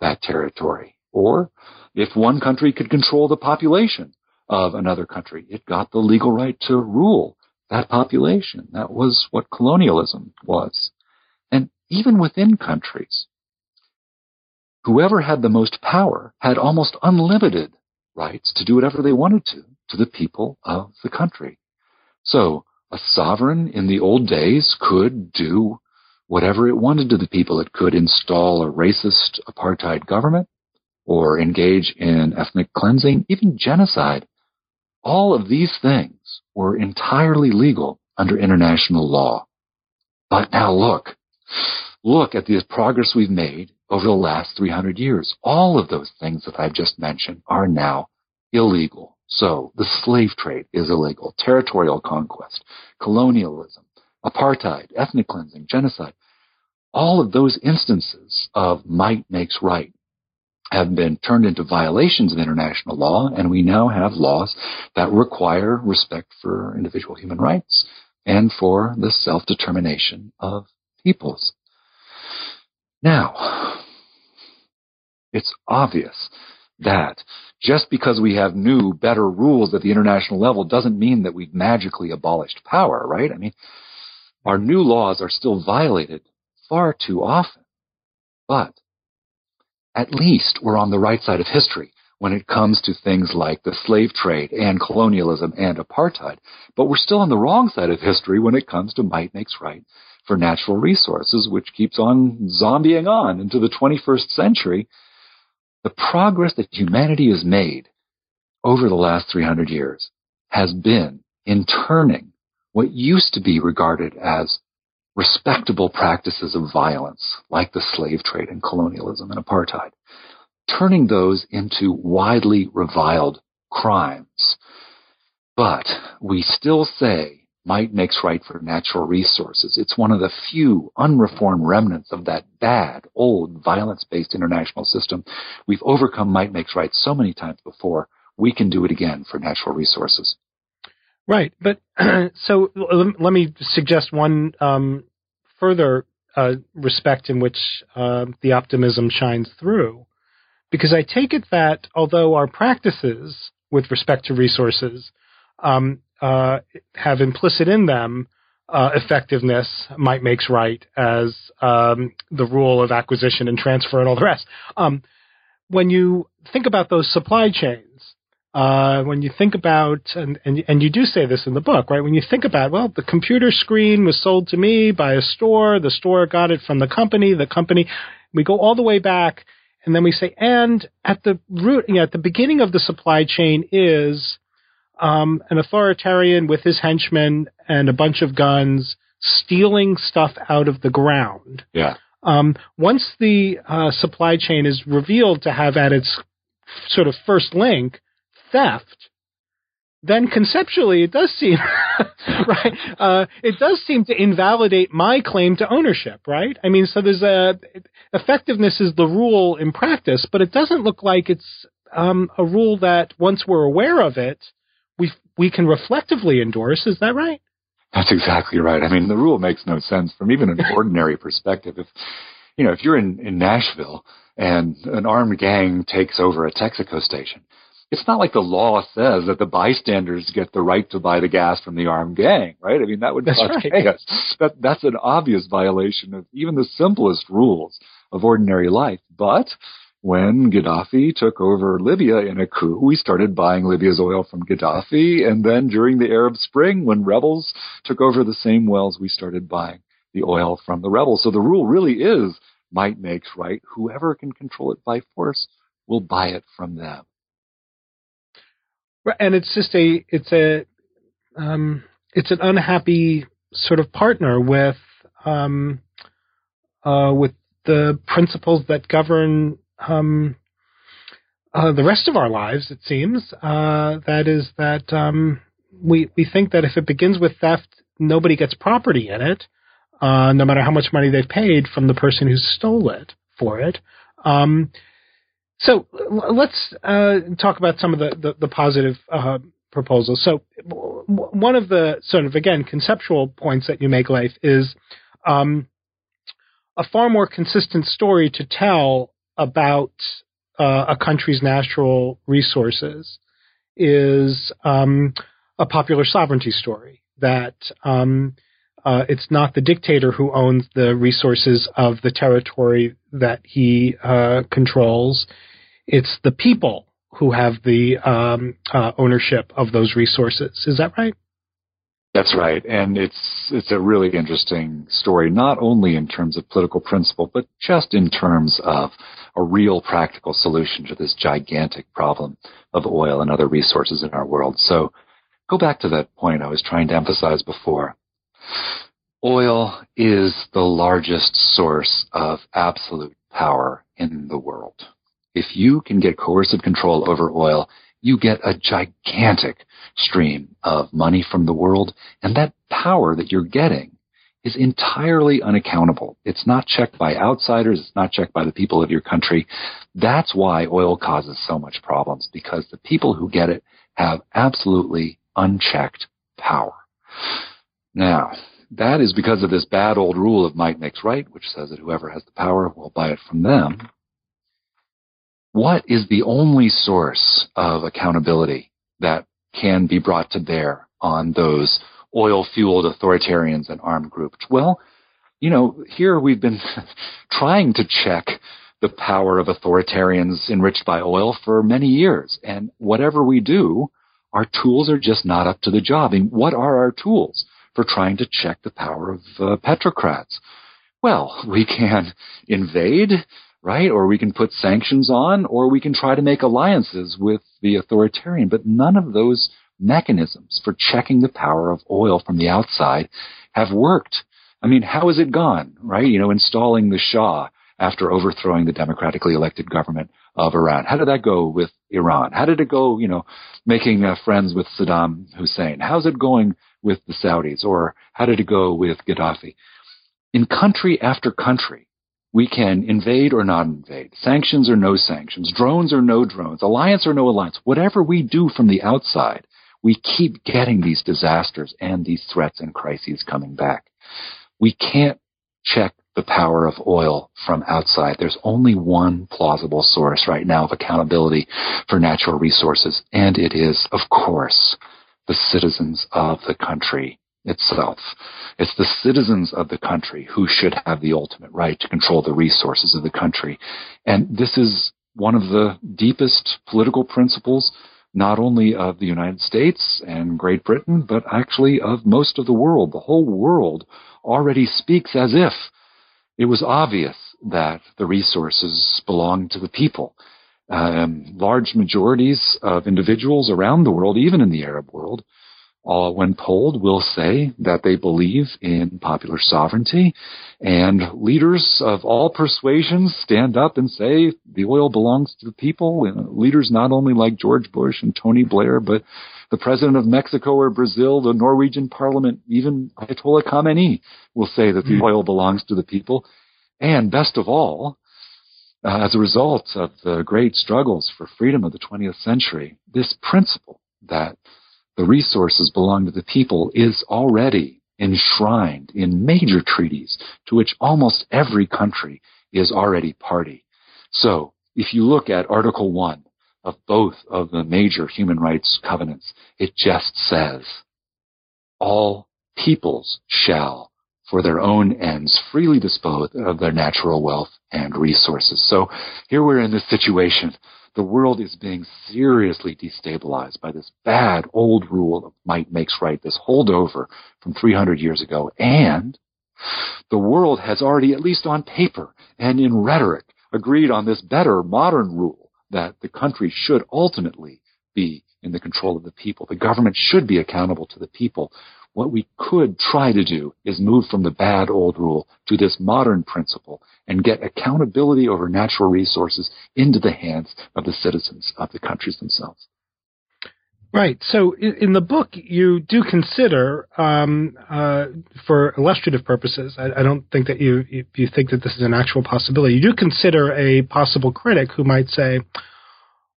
that territory. Or if one country could control the population of another country, it got the legal right to rule that population. That was what colonialism was. And even within countries, whoever had the most power had almost unlimited rights to do whatever they wanted to to the people of the country. So a sovereign in the old days could do whatever it wanted to the people. It could install a racist apartheid government or engage in ethnic cleansing, even genocide. All of these things were entirely legal under international law. But now look, look at the progress we've made over the last 300 years. All of those things that I've just mentioned are now illegal. So the slave trade is illegal, territorial conquest, colonialism, apartheid, ethnic cleansing, genocide. All of those instances of might makes right have been turned into violations of international law, and we now have laws that require respect for individual human rights and for the self-determination of peoples. Now, it's obvious that just because we have new, better rules at the international level doesn't mean that we've magically abolished power, right? I mean, our new laws are still violated far too often. But at least we're on the right side of history when it comes to things like the slave trade and colonialism and apartheid. But we're still on the wrong side of history when it comes to might makes right for natural resources, which keeps on zombieing on into the 21st century. The progress that humanity has made over the last 300 years has been in turning what used to be regarded as respectable practices of violence, like the slave trade and colonialism and apartheid, turning those into widely reviled crimes. But we still say might makes right for natural resources. It's one of the few unreformed remnants of that bad, old, violence-based international system. We've overcome might makes right so many times before. We can do it again for natural resources. Right, but so let me suggest one um, further uh, respect in which uh, the optimism shines through, because I take it that although our practices with respect to resources um, uh, have implicit in them uh, effectiveness might makes right as um, the rule of acquisition and transfer and all the rest. Um, when you think about those supply chains, uh, when you think about and, and and you do say this in the book, right? When you think about well, the computer screen was sold to me by a store, the store got it from the company, the company. We go all the way back, and then we say, and at the root, you know, at the beginning of the supply chain is um, an authoritarian with his henchmen and a bunch of guns stealing stuff out of the ground. Yeah. Um, once the uh, supply chain is revealed to have at its sort of first link theft, then conceptually it does seem right. Uh, it does seem to invalidate my claim to ownership, right? I mean, so there's a effectiveness is the rule in practice, but it doesn't look like it's um, a rule that once we're aware of it, we we can reflectively endorse. Is that right? That's exactly right. I mean, the rule makes no sense from even an ordinary perspective. If you know, if you're in, in Nashville and an armed gang takes over a Texaco station, it's not like the law says that the bystanders get the right to buy the gas from the armed gang, right? I mean, that would that's cause right. chaos. That, that's an obvious violation of even the simplest rules of ordinary life. But when Gaddafi took over Libya in a coup, we started buying Libya's oil from Gaddafi. And then during the Arab Spring, when rebels took over the same wells, we started buying the oil from the rebels. So the rule really is might makes right. Whoever can control it by force will buy it from them. And it's just a, it's a, um, it's an unhappy sort of partner with, um, uh, with the principles that govern um, uh, the rest of our lives, it seems. Uh, that is that um, we we think that if it begins with theft, nobody gets property in it, uh, no matter how much money they've paid from the person who stole it for it. Um, so let's uh, talk about some of the the, the positive uh, proposals. So one of the sort of again conceptual points that you make, Leif, is um, a far more consistent story to tell about uh, a country's natural resources is um, a popular sovereignty story that um, uh, it's not the dictator who owns the resources of the territory that he uh, controls. It's the people who have the um, uh, ownership of those resources. Is that right? That's right, and it's it's a really interesting story, not only in terms of political principle, but just in terms of a real practical solution to this gigantic problem of oil and other resources in our world. So, go back to that point I was trying to emphasize before. Oil is the largest source of absolute power in the world. If you can get coercive control over oil, you get a gigantic stream of money from the world, and that power that you're getting is entirely unaccountable. It's not checked by outsiders. It's not checked by the people of your country. That's why oil causes so much problems because the people who get it have absolutely unchecked power. Now, that is because of this bad old rule of might makes right, which says that whoever has the power will buy it from them what is the only source of accountability that can be brought to bear on those oil fueled authoritarians and armed groups? Well, you know, here we've been trying to check the power of authoritarians enriched by oil for many years. And whatever we do, our tools are just not up to the job. And what are our tools for trying to check the power of uh, petrocrats? Well, we can invade right? Or we can put sanctions on, or we can try to make alliances with the authoritarian. But none of those mechanisms for checking the power of oil from the outside have worked. I mean, how has it gone, right? You know, installing the Shah after overthrowing the democratically elected government of Iran? How did that go with Iran? How did it go, you know, making uh, friends with Saddam Hussein? How's it going with the Saudis? Or how did it go with Gaddafi? In country after country, we can invade or not invade, sanctions or no sanctions, drones or no drones, alliance or no alliance. Whatever we do from the outside, we keep getting these disasters and these threats and crises coming back. We can't check the power of oil from outside. There's only one plausible source right now of accountability for natural resources, and it is, of course, the citizens of the country itself. It's the citizens of the country who should have the ultimate right to control the resources of the country. And this is one of the deepest political principles, not only of the United States and Great Britain, but actually of most of the world. The whole world already speaks as if it was obvious that the resources belong to the people. Um, large majorities of individuals around the world, even in the Arab world, uh, when polled, will say that they believe in popular sovereignty. And leaders of all persuasions stand up and say the oil belongs to the people. And leaders not only like George Bush and Tony Blair, but the president of Mexico or Brazil, the Norwegian parliament, even Ayatollah Khamenei will say that the mm. oil belongs to the people. And best of all, uh, as a result of the great struggles for freedom of the 20th century, this principle that the resources belong to the people is already enshrined in major treaties to which almost every country is already party. So if you look at Article 1 of both of the major human rights covenants, it just says, all peoples shall, for their own ends, freely dispose of their natural wealth and resources. So here we're in this situation the world is being seriously destabilized by this bad old rule of might makes right, this holdover from 300 years ago. And the world has already, at least on paper and in rhetoric, agreed on this better modern rule that the country should ultimately be in the control of the people. The government should be accountable to the people. What we could try to do is move from the bad old rule to this modern principle and get accountability over natural resources into the hands of the citizens of the countries themselves. Right. So in the book, you do consider, um, uh, for illustrative purposes, I, I, don't think that you, you, think that this is an actual possibility. You do consider a possible critic who might say,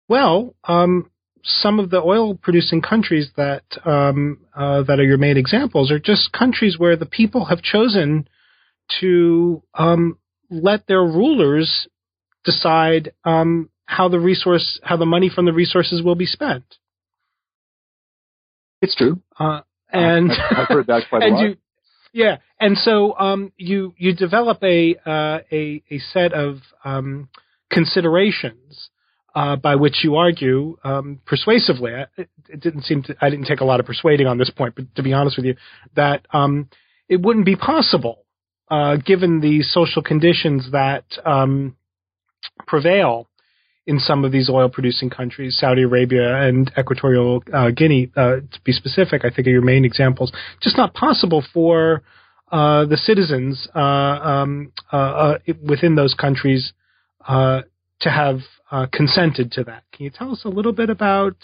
"Well, um, some of the oil-producing countries that um, uh, that are your main examples are just countries where the people have chosen to um, let their rulers decide um, how the resource, how the money from the resources will be spent. It's true, uh, and I've heard that quite a lot. You, yeah, and so um, you you develop a uh, a a set of um, considerations uh, by which you argue um, persuasively. It, it, didn't seem to. I didn't take a lot of persuading on this point, but to be honest with you, that um, it wouldn't be possible uh, given the social conditions that um, prevail in some of these oil producing countries, Saudi Arabia and Equatorial uh, Guinea, uh, to be specific, I think are your main examples. Just not possible for uh, the citizens uh, um, within those countries to have consented to that. Can you tell us a little bit about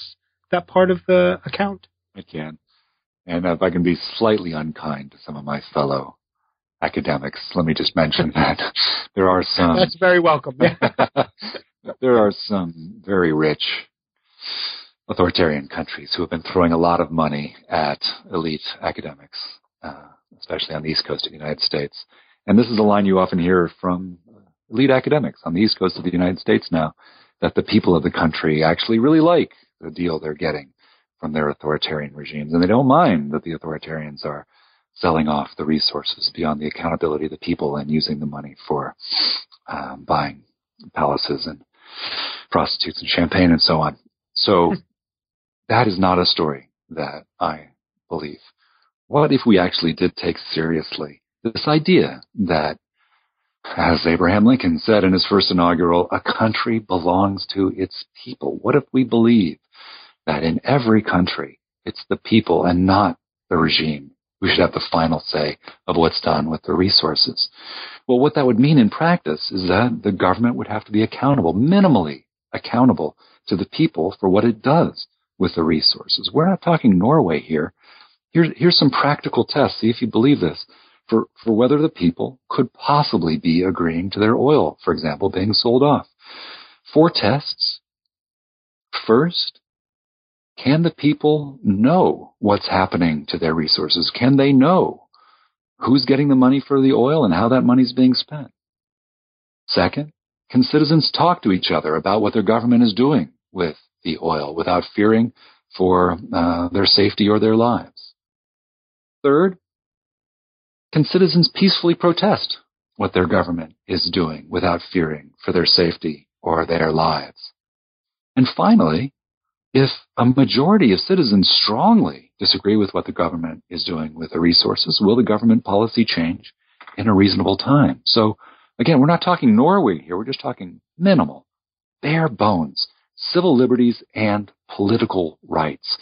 that part of the account? I can. And if I can be slightly unkind to some of my fellow academics. Let me just mention that there are some. That's very welcome. there are some very rich authoritarian countries who have been throwing a lot of money at elite academics, uh, especially on the east coast of the United States. And this is a line you often hear from elite academics on the east coast of the United States now, that the people of the country actually really like the deal they're getting from their authoritarian regimes, and they don't mind that the authoritarians are selling off the resources beyond the accountability of the people and using the money for um, buying palaces and prostitutes and champagne and so on. So that is not a story that I believe. What if we actually did take seriously this idea that, as Abraham Lincoln said in his first inaugural, a country belongs to its people? What if we believe that in every country it's the people and not the regime We should have the final say of what's done with the resources. Well, what that would mean in practice is that the government would have to be accountable, minimally accountable to the people for what it does with the resources. We're not talking Norway here. Here's, here's some practical tests. See if you believe this for, for whether the people could possibly be agreeing to their oil, for example, being sold off. Four tests. First, can the people know what's happening to their resources? Can they know who's getting the money for the oil and how that money's being spent? Second, can citizens talk to each other about what their government is doing with the oil without fearing for uh, their safety or their lives? Third, can citizens peacefully protest what their government is doing without fearing for their safety or their lives? And finally, if a majority of citizens strongly disagree with what the government is doing with the resources, will the government policy change in a reasonable time? So again, we're not talking Norway here. We're just talking minimal, bare bones, civil liberties and political rights.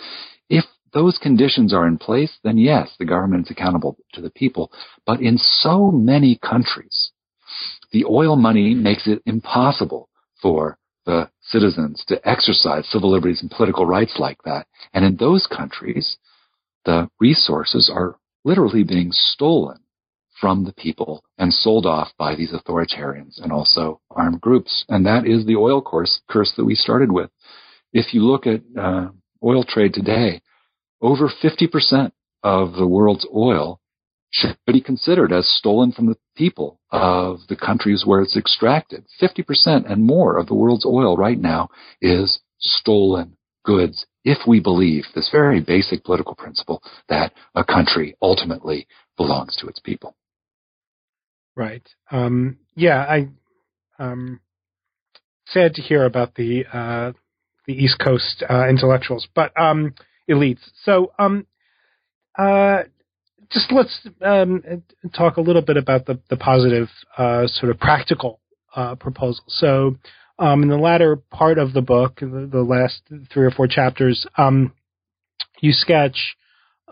Those conditions are in place, then yes, the government is accountable to the people. But in so many countries, the oil money makes it impossible for the citizens to exercise civil liberties and political rights like that. And in those countries, the resources are literally being stolen from the people and sold off by these authoritarians and also armed groups. And that is the oil course, curse that we started with. If you look at uh, oil trade today, over 50% of the world's oil should be considered as stolen from the people of the countries where it's extracted. 50% and more of the world's oil right now is stolen goods if we believe this very basic political principle that a country ultimately belongs to its people. Right. Um, yeah, I um, sad to hear about the uh, the East Coast uh, intellectuals, but um, elites. So, um, uh, just let's um, talk a little bit about the, the positive uh, sort of practical uh, proposal. So, um, in the latter part of the book, the, the last three or four chapters, um, you sketch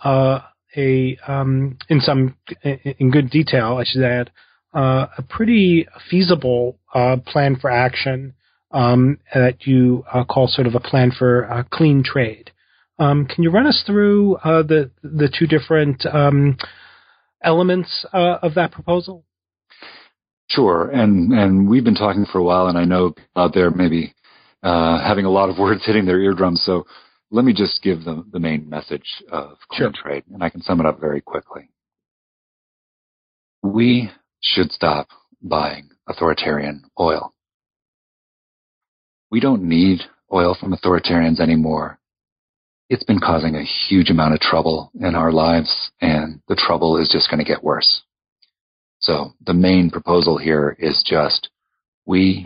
uh, a um, in some in good detail, I should add, uh, a pretty feasible uh, plan for action um, that you uh, call sort of a plan for clean trade. Um, can you run us through uh, the the two different um, elements uh, of that proposal? Sure, and and we've been talking for a while, and I know out there maybe uh, having a lot of words hitting their eardrums. So let me just give the the main message of clean sure. trade, and I can sum it up very quickly. We should stop buying authoritarian oil. We don't need oil from authoritarians anymore it's been causing a huge amount of trouble in our lives, and the trouble is just going to get worse. So the main proposal here is just we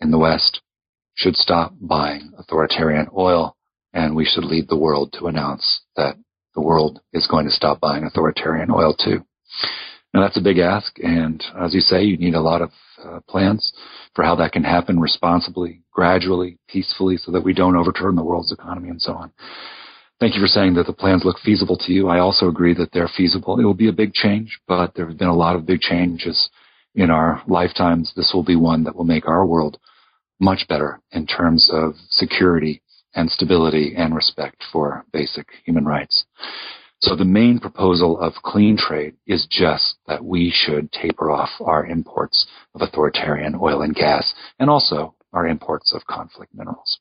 in the West should stop buying authoritarian oil, and we should lead the world to announce that the world is going to stop buying authoritarian oil too. Now that's a big ask, and as you say, you need a lot of uh, plans for how that can happen responsibly, gradually, peacefully, so that we don't overturn the world's economy and so on. Thank you for saying that the plans look feasible to you. I also agree that they're feasible. It will be a big change, but there have been a lot of big changes in our lifetimes. This will be one that will make our world much better in terms of security and stability and respect for basic human rights. So the main proposal of clean trade is just that we should taper off our imports of authoritarian oil and gas and also our imports of conflict minerals.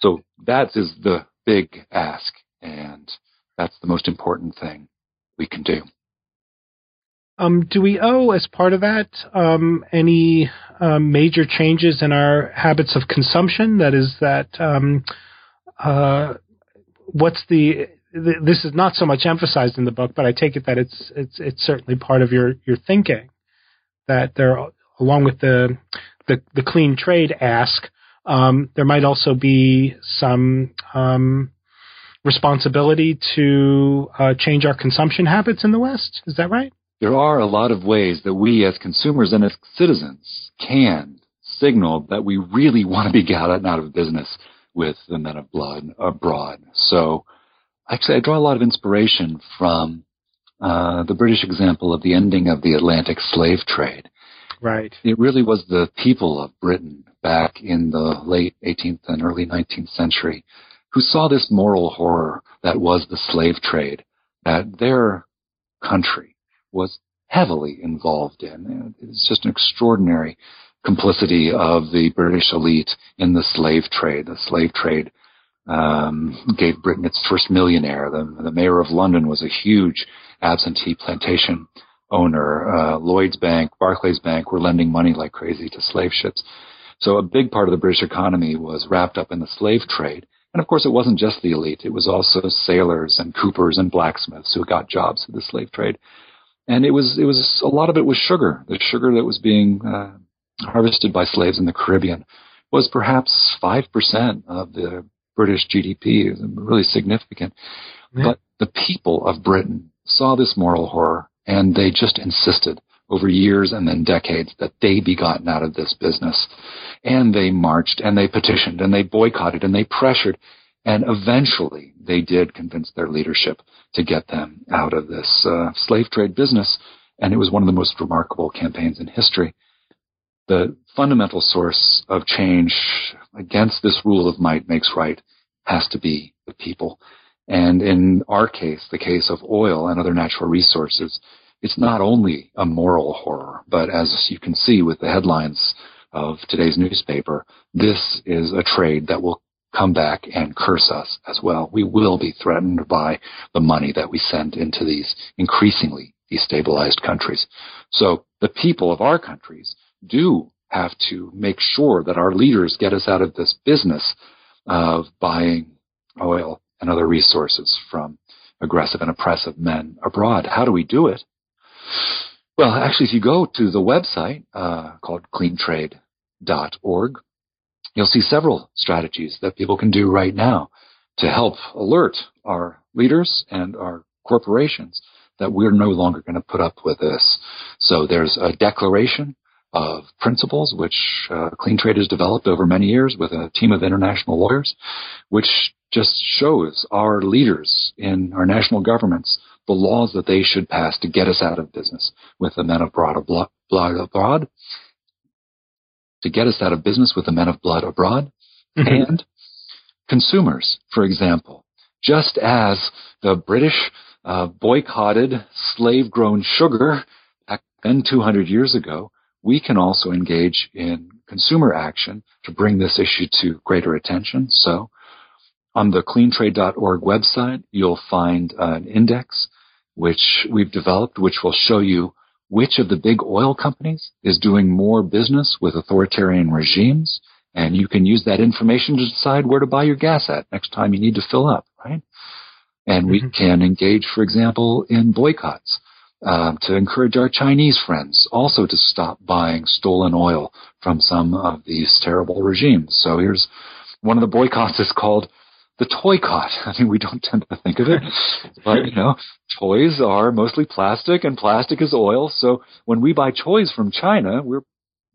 So that is the big ask and that's the most important thing we can do. Um, do we owe, as part of that, um, any um, major changes in our habits of consumption? That is, that um, uh, what's the this is not so much emphasized in the book, but I take it that it's it's it's certainly part of your your thinking that there, along with the the, the clean trade ask, um, there might also be some um, responsibility to uh, change our consumption habits in the West. Is that right? There are a lot of ways that we, as consumers and as citizens, can signal that we really want to be gotten out of business with the men of blood abroad. So actually, I draw a lot of inspiration from uh, the British example of the ending of the Atlantic slave trade. Right. It really was the people of Britain back in the late 18th and early 19th century who saw this moral horror that was the slave trade that their country was heavily involved in. It's just an extraordinary complicity of the British elite in the slave trade. The slave trade um, gave Britain its first millionaire. The, the mayor of London was a huge absentee plantation owner. Uh, Lloyd's Bank, Barclays Bank were lending money like crazy to slave ships. So a big part of the British economy was wrapped up in the slave trade. And of course, it wasn't just the elite. It was also sailors and coopers and blacksmiths who got jobs in the slave trade. And it was, it was, a lot of it was sugar. The sugar that was being uh, harvested by slaves in the Caribbean was perhaps 5% of the British GDP. Was really significant. Yeah. But the people of Britain saw this moral horror and they just insisted over years and then decades that they be gotten out of this business. And they marched and they petitioned and they boycotted and they pressured. And eventually they did convince their leadership to get them out of this uh, slave trade business. And it was one of the most remarkable campaigns in history. The fundamental source of change against this rule of might makes right has to be the people. And in our case, the case of oil and other natural resources, it's not only a moral horror, but as you can see with the headlines of today's newspaper, this is a trade that will come back and curse us as well. We will be threatened by the money that we send into these increasingly destabilized countries. So the people of our countries do have to make sure that our leaders get us out of this business of buying oil and other resources from aggressive and oppressive men abroad. How do we do it? Well, actually, if you go to the website uh, called cleantrade.org, you'll see several strategies that people can do right now to help alert our leaders and our corporations that we're no longer going to put up with this. So there's a declaration of principles which uh, Clean Trade has developed over many years with a team of international lawyers, which just shows our leaders in our national governments the laws that they should pass to get us out of business with the men of blood abroad, to get us out of business with the men of blood abroad, mm-hmm. and consumers, for example. Just as the British uh, boycotted slave-grown sugar back then 200 years ago, we can also engage in consumer action to bring this issue to greater attention. So on the cleantrade.org website, you'll find an index which we've developed, which will show you which of the big oil companies is doing more business with authoritarian regimes. And you can use that information to decide where to buy your gas at next time you need to fill up, right? And we mm-hmm. can engage, for example, in boycotts uh, to encourage our Chinese friends also to stop buying stolen oil from some of these terrible regimes. So here's one of the boycotts is called the toy cot. I mean, we don't tend to think of it, but you know, toys are mostly plastic and plastic is oil. So when we buy toys from China, we're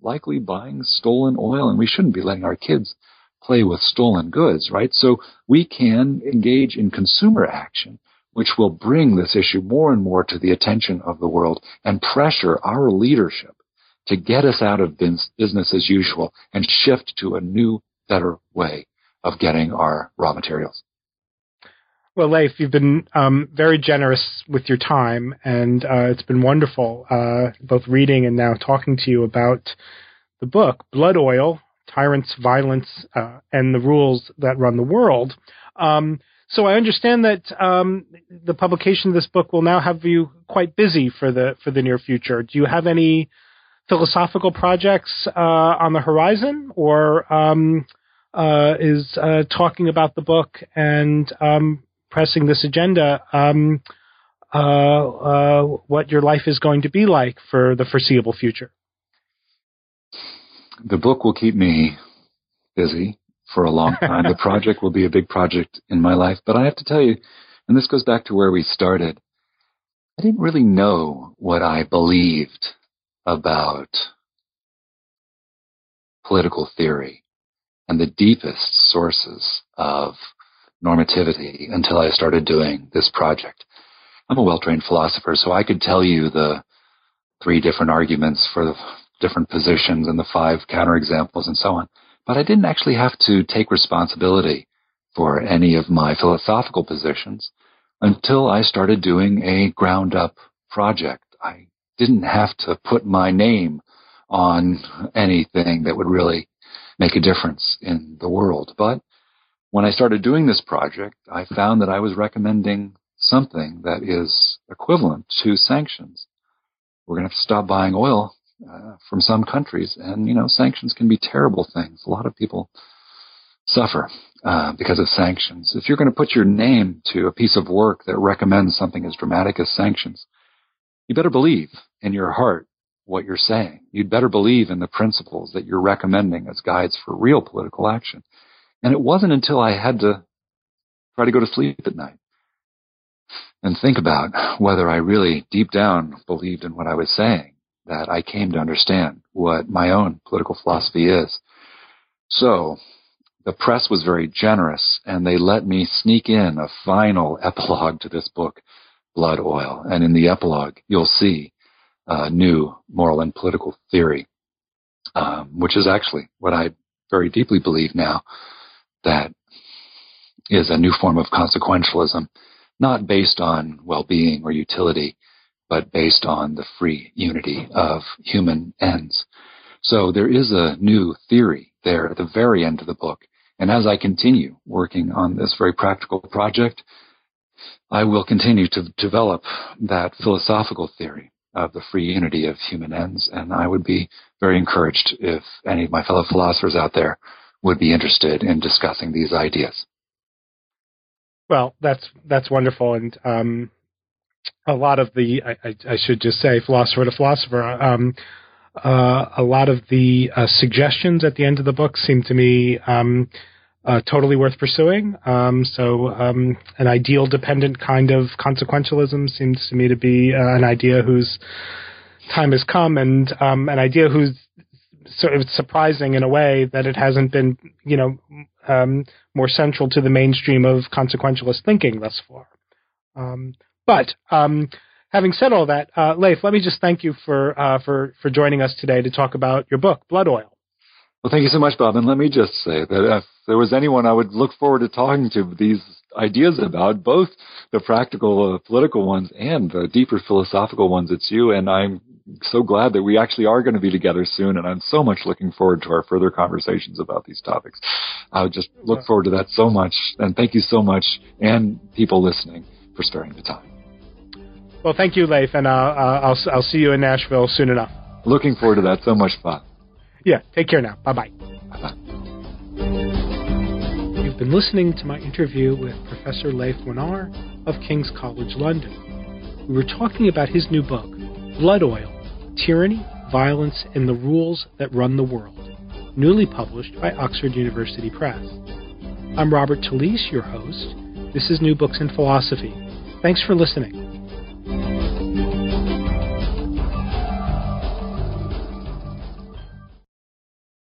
likely buying stolen oil and we shouldn't be letting our kids play with stolen goods, right? So we can engage in consumer action, which will bring this issue more and more to the attention of the world and pressure our leadership to get us out of business as usual and shift to a new, better way of getting our raw materials. Well, Leif, you've been um, very generous with your time, and uh, it's been wonderful uh, both reading and now talking to you about the book, Blood Oil Tyrants, Violence, uh, and the Rules That Run the World. Um, so I understand that um, the publication of this book will now have you quite busy for the for the near future. Do you have any philosophical projects uh, on the horizon, or um, uh, is uh, talking about the book and um, pressing this agenda, um, uh, uh, what your life is going to be like for the foreseeable future. The book will keep me busy for a long time. the project will be a big project in my life, but I have to tell you, and this goes back to where we started. I didn't really know what I believed about political theory and the deepest sources of normativity until I started doing this project. I'm a well-trained philosopher, so I could tell you the three different arguments for the different positions and the five counterexamples and so on. But I didn't actually have to take responsibility for any of my philosophical positions until I started doing a ground up project. I didn't have to put my name on anything that would really make a difference in the world. But when I started doing this project, I found that I was recommending something that is equivalent to sanctions. We're going to have to stop buying oil uh, from some countries, and you know, sanctions can be terrible things. A lot of people suffer uh, because of sanctions. If you're going to put your name to a piece of work that recommends something as dramatic as sanctions, you better believe in your heart what you're saying. You'd better believe in the principles that you're recommending as guides for real political action. And it wasn't until I had to try to go to sleep at night and think about whether I really deep down believed in what I was saying that I came to understand what my own political philosophy is. So the press was very generous and they let me sneak in a final epilogue to this book, Blood Oil. And in the epilogue, you'll see a new moral and political theory, um, which is actually what I very deeply believe now that is a new form of consequentialism, not based on well-being or utility, but based on the free unity of human ends. So there is a new theory there at the very end of the book. And as I continue working on this very practical project, I will continue to develop that philosophical theory of the free unity of human ends. And I would be very encouraged if any of my fellow philosophers out there would be interested in discussing these ideas. Well, that's that's wonderful, and um, a lot of the I, I, should just say philosopher to philosopher. Um, uh, a lot of the uh, suggestions at the end of the book seem to me um, uh, totally worth pursuing. Um, so, um, an ideal dependent kind of consequentialism seems to me to be uh, an idea whose time has come, and um, an idea whose sort of surprising in a way that it hasn't been, you know, um, more central to the mainstream of consequentialist thinking thus far. Um, but um, having said all that, uh, Leif, let me just thank you for uh, for for joining us today to talk about your book, Blood Oil. Well, thank you so much, Bob. And let me just say that if there was anyone I would look forward to talking to these ideas about, both the practical uh, political ones and the deeper philosophical ones, it's you. And I'm so glad that we actually are going to be together soon. And I'm so much looking forward to our further conversations about these topics. I would just look forward to that so much. And thank you so much, and people listening, for sparing the time. Well, thank you, Leif, and uh, uh, I'll I'll see you in Nashville soon enough. Looking forward to that. So much fun. Yeah. Take care now. Bye bye. You've been listening to my interview with Professor Leif Wenar of King's College London. We were talking about his new book, Blood Oil Tyranny, Violence, and the Rules That Run the World, newly published by Oxford University Press. I'm Robert Talisse, your host. This is New Books in Philosophy. Thanks for listening.